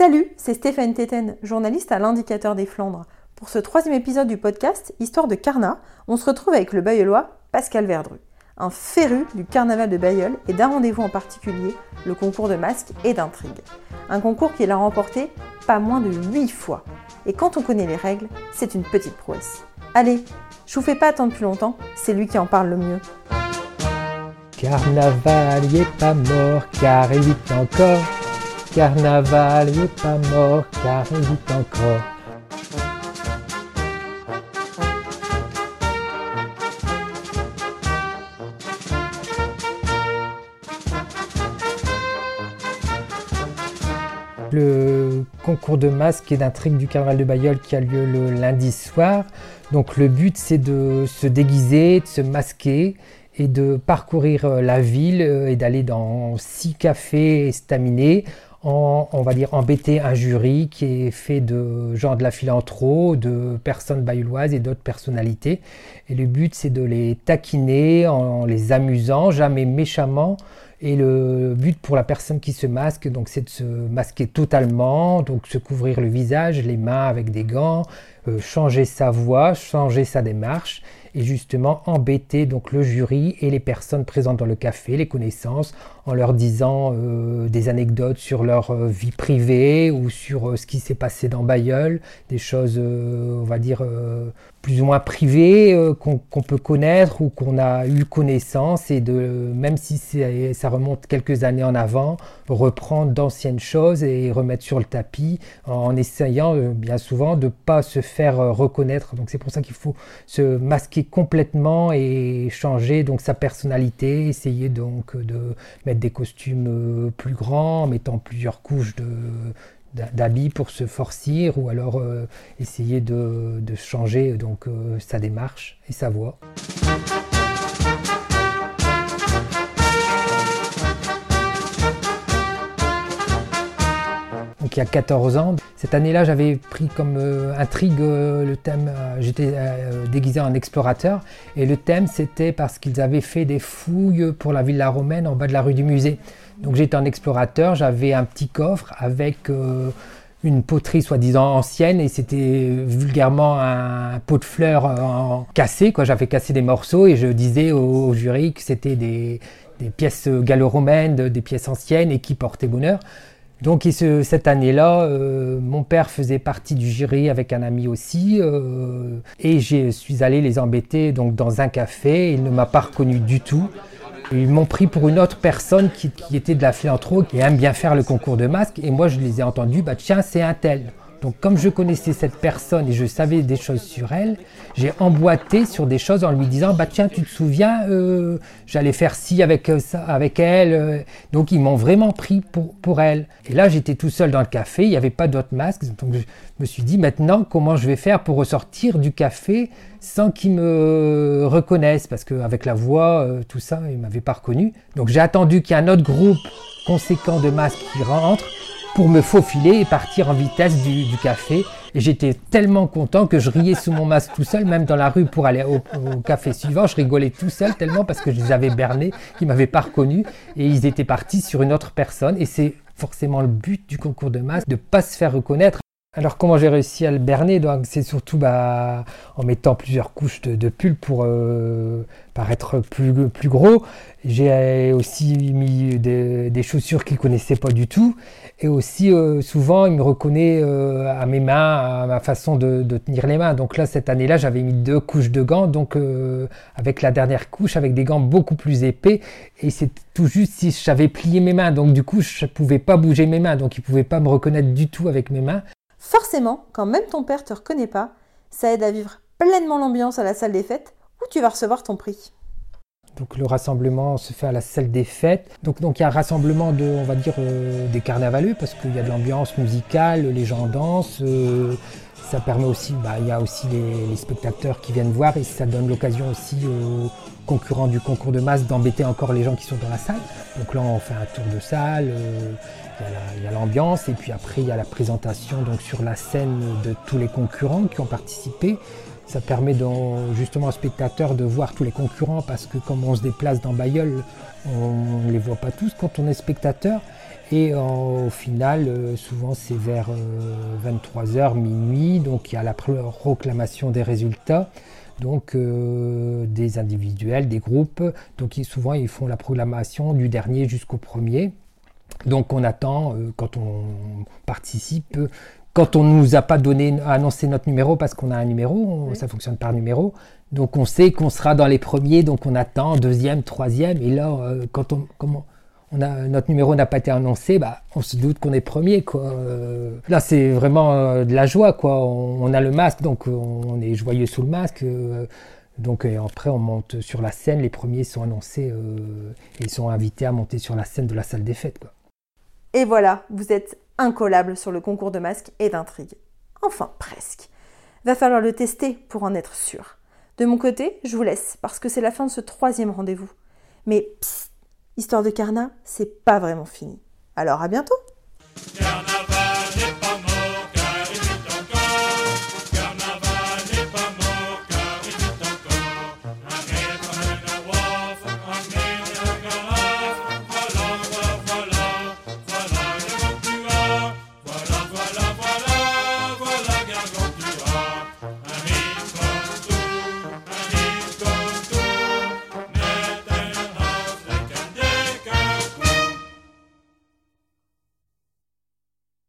Salut, c'est Stéphane Téten, journaliste à l'Indicateur des Flandres. Pour ce troisième épisode du podcast Histoire de Carnat, on se retrouve avec le bayeullois Pascal Verdru, un féru du carnaval de Bayeul et d'un rendez-vous en particulier, le concours de masques et d'intrigues. Un concours qu'il a remporté pas moins de 8 fois. Et quand on connaît les règles, c'est une petite prouesse. Allez, je vous fais pas attendre plus longtemps, c'est lui qui en parle le mieux. Carnaval, il est pas mort, car il vit encore. Carnaval, il est pas mort, car il vit encore. Le concours de masques et d'intrigues du carnaval de Bayeul qui a lieu le lundi soir. Donc le but c'est de se déguiser, de se masquer et de parcourir euh, la ville euh, et d'aller dans six cafés estaminés on va dire, embêter un jury qui est fait de gens de la philanthro, de personnes baïloises et d'autres personnalités. Et le but, c'est de les taquiner en les amusant, jamais méchamment. Et le but pour la personne qui se masque, donc, c'est de se masquer totalement, donc se couvrir le visage, les mains avec des gants, changer sa voix, changer sa démarche et justement embêter donc le jury et les personnes présentes dans le café, les connaissances, en leur disant euh, des anecdotes sur leur euh, vie privée ou sur ce qui s'est passé dans Bayeul, des choses, on va dire, plus ou moins privées qu'on peut connaître ou qu'on a eu connaissance et de, même si ça remonte quelques années en avant, reprendre d'anciennes choses et remettre sur le tapis en essayant bien souvent de ne pas se faire reconnaître. Donc c'est pour ça qu'il faut se masquer complètement et changer donc sa personnalité, essayer donc de mettre des costumes euh, plus grands, mettant plusieurs couches de d'habits pour se forcir ou alors euh, essayer de, de, changer donc euh, sa démarche et sa voix. Donc il y a 14 ans, cette année-là, j'avais pris comme euh, intrigue euh, le thème, euh, j'étais déguisé en explorateur, et le thème c'était parce qu'ils avaient fait des fouilles pour la villa romaine en bas de la rue du musée. Donc j'étais un explorateur, j'avais un petit coffre avec une poterie soi-disant ancienne et c'était vulgairement un pot de fleurs en cassé. Quoi. J'avais cassé des morceaux et je disais au, jury que c'était des, des pièces gallo-romaines, des pièces anciennes et qui portaient bonheur. Donc cette année-là, euh, mon père faisait partie du jury avec un ami aussi, euh, et je suis allé les embêter donc dans un café. Il ne m'a pas reconnu du tout. Ils m'ont pris pour une autre personne qui, était de la philanthropie, qui aime bien faire le concours de masques, et moi je les ai entendus, bah tiens c'est un tel. Donc comme je connaissais cette personne et je savais des choses sur elle, j'ai emboîté sur des choses en lui disant bah tiens tu te souviens euh, j'allais faire ci avec euh, ça avec elle euh. donc ils m'ont vraiment pris pour, pour elle. Et là j'étais tout seul dans le café il n'y avait pas d'autres masques. Donc je me suis dit maintenant comment je vais faire pour ressortir du café sans qu'ils me reconnaissent? Parce qu'avec la voix tout ça ils m'avaient pas reconnu. Donc j'ai attendu qu'il y ait un autre groupe conséquent de masques qui rentre pour me faufiler et partir en vitesse du, café. Et j'étais tellement content que je riais sous mon masque tout seul, même dans la rue pour aller au, café suivant. Je rigolais tout seul tellement parce que je les avais bernés, qu'ils m'avaient pas reconnu et ils étaient partis sur une autre personne. Et c'est forcément le but du concours de masque, de pas se faire reconnaître. Alors comment j'ai réussi à le berner? C'est surtout bah, en mettant plusieurs couches de, pull pour euh, paraître plus, plus gros. J'ai aussi mis des, chaussures qu'il ne connaissait pas du tout. Et aussi euh, souvent il me reconnaît euh, à mes mains, à ma façon de, tenir les mains. Donc là cette année-là j'avais mis deux couches de gants, donc avec la dernière couche avec des gants beaucoup plus épais. Et c'est tout juste si j'avais plié mes mains. Donc du coup je ne pouvais pas bouger mes mains, donc il ne pouvait pas me reconnaître du tout avec mes mains. Forcément, quand même ton père te reconnaît pas, ça aide à vivre pleinement l'ambiance à la salle des fêtes où tu vas recevoir ton prix. Donc le rassemblement se fait à la salle des fêtes. Donc donc il y a un rassemblement de, on va dire, euh, des carnavaleux parce qu'il y a de l'ambiance musicale, les gens dansent. Euh, ça permet aussi, bah, il y a aussi les, spectateurs qui viennent voir et ça donne l'occasion aussi aux concurrents du concours de masse d'embêter encore les gens qui sont dans la salle. Donc là on fait un tour de salle. Euh, il y a l'ambiance et puis après il y a la présentation donc sur la scène de tous les concurrents qui ont participé. Ça permet justement aux spectateurs de voir tous les concurrents parce que comme on se déplace dans Bayeul, on ne les voit pas tous quand on est spectateur. Et au final, euh, souvent c'est vers 23h, euh, minuit, donc il y a la proclamation des résultats, donc euh, des individuels, des groupes. Donc souvent ils font la proclamation du dernier jusqu'au premier. Donc on attend, quand on participe, quand on ne nous a pas donné, annoncé notre numéro parce qu'on a un numéro, ça fonctionne par numéro. Donc on sait qu'on sera dans les premiers, donc on attend deuxième, troisième. Et là, quand on, comment, notre numéro n'a pas été annoncé, bah, on se doute qu'on est premier. Quoi. là, c'est vraiment euh, de la joie. Quoi. On, a le masque, donc on est joyeux sous le masque. Euh, donc après, on monte sur la scène. Les premiers sont annoncés euh, et sont invités à monter sur la scène de la salle des fêtes. Quoi. Et voilà, vous êtes incollable sur le concours de masques et d'intrigues. Enfin, presque. Va falloir le tester pour en être sûr. De mon côté, je vous laisse parce que c'est la fin de ce troisième rendez-vous. Mais psst, Histoire de Carnat, c'est pas vraiment fini. Alors à bientôt